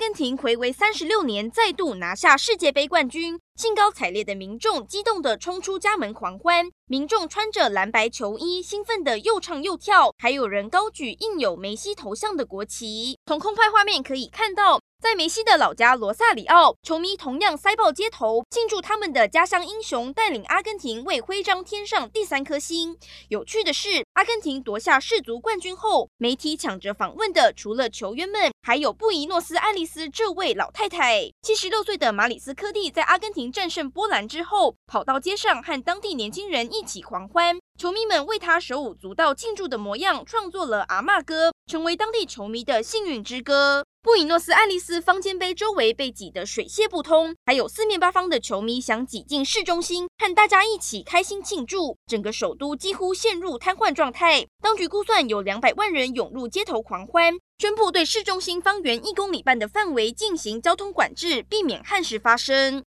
阿根廷回违三十六年再度拿下世界杯冠军，兴高采烈的民众激动地冲出家门狂欢，民众穿着蓝白球衣，兴奋地又唱又跳，还有人高举印有梅西头像的国旗。从空拍画面可以看到。在梅西的老家罗萨里奥，球迷同样塞爆街头，庆祝他们的家乡英雄带领阿根廷为徽章添上第三颗星。有趣的是，阿根廷夺下世足冠军后，媒体抢着访问的除了球员们，还有布宜诺斯艾利斯这位老太太。七十六岁的马里斯科蒂在阿根廷战胜波兰之后，跑到街上和当地年轻人一起狂欢，球迷们为他手舞足蹈庆祝的模样，创作了阿嬷歌，成为当地球迷的幸运之歌。布宜诺斯艾利斯方尖碑周围被挤得水泄不通，还有四面八方的球迷想挤进市中心，和大家一起开心庆祝。整个首都几乎陷入瘫痪状态，当局估算有两百万人涌入街头狂欢，宣布对市中心方圆一公里半的范围进行交通管制，避免憾事发生。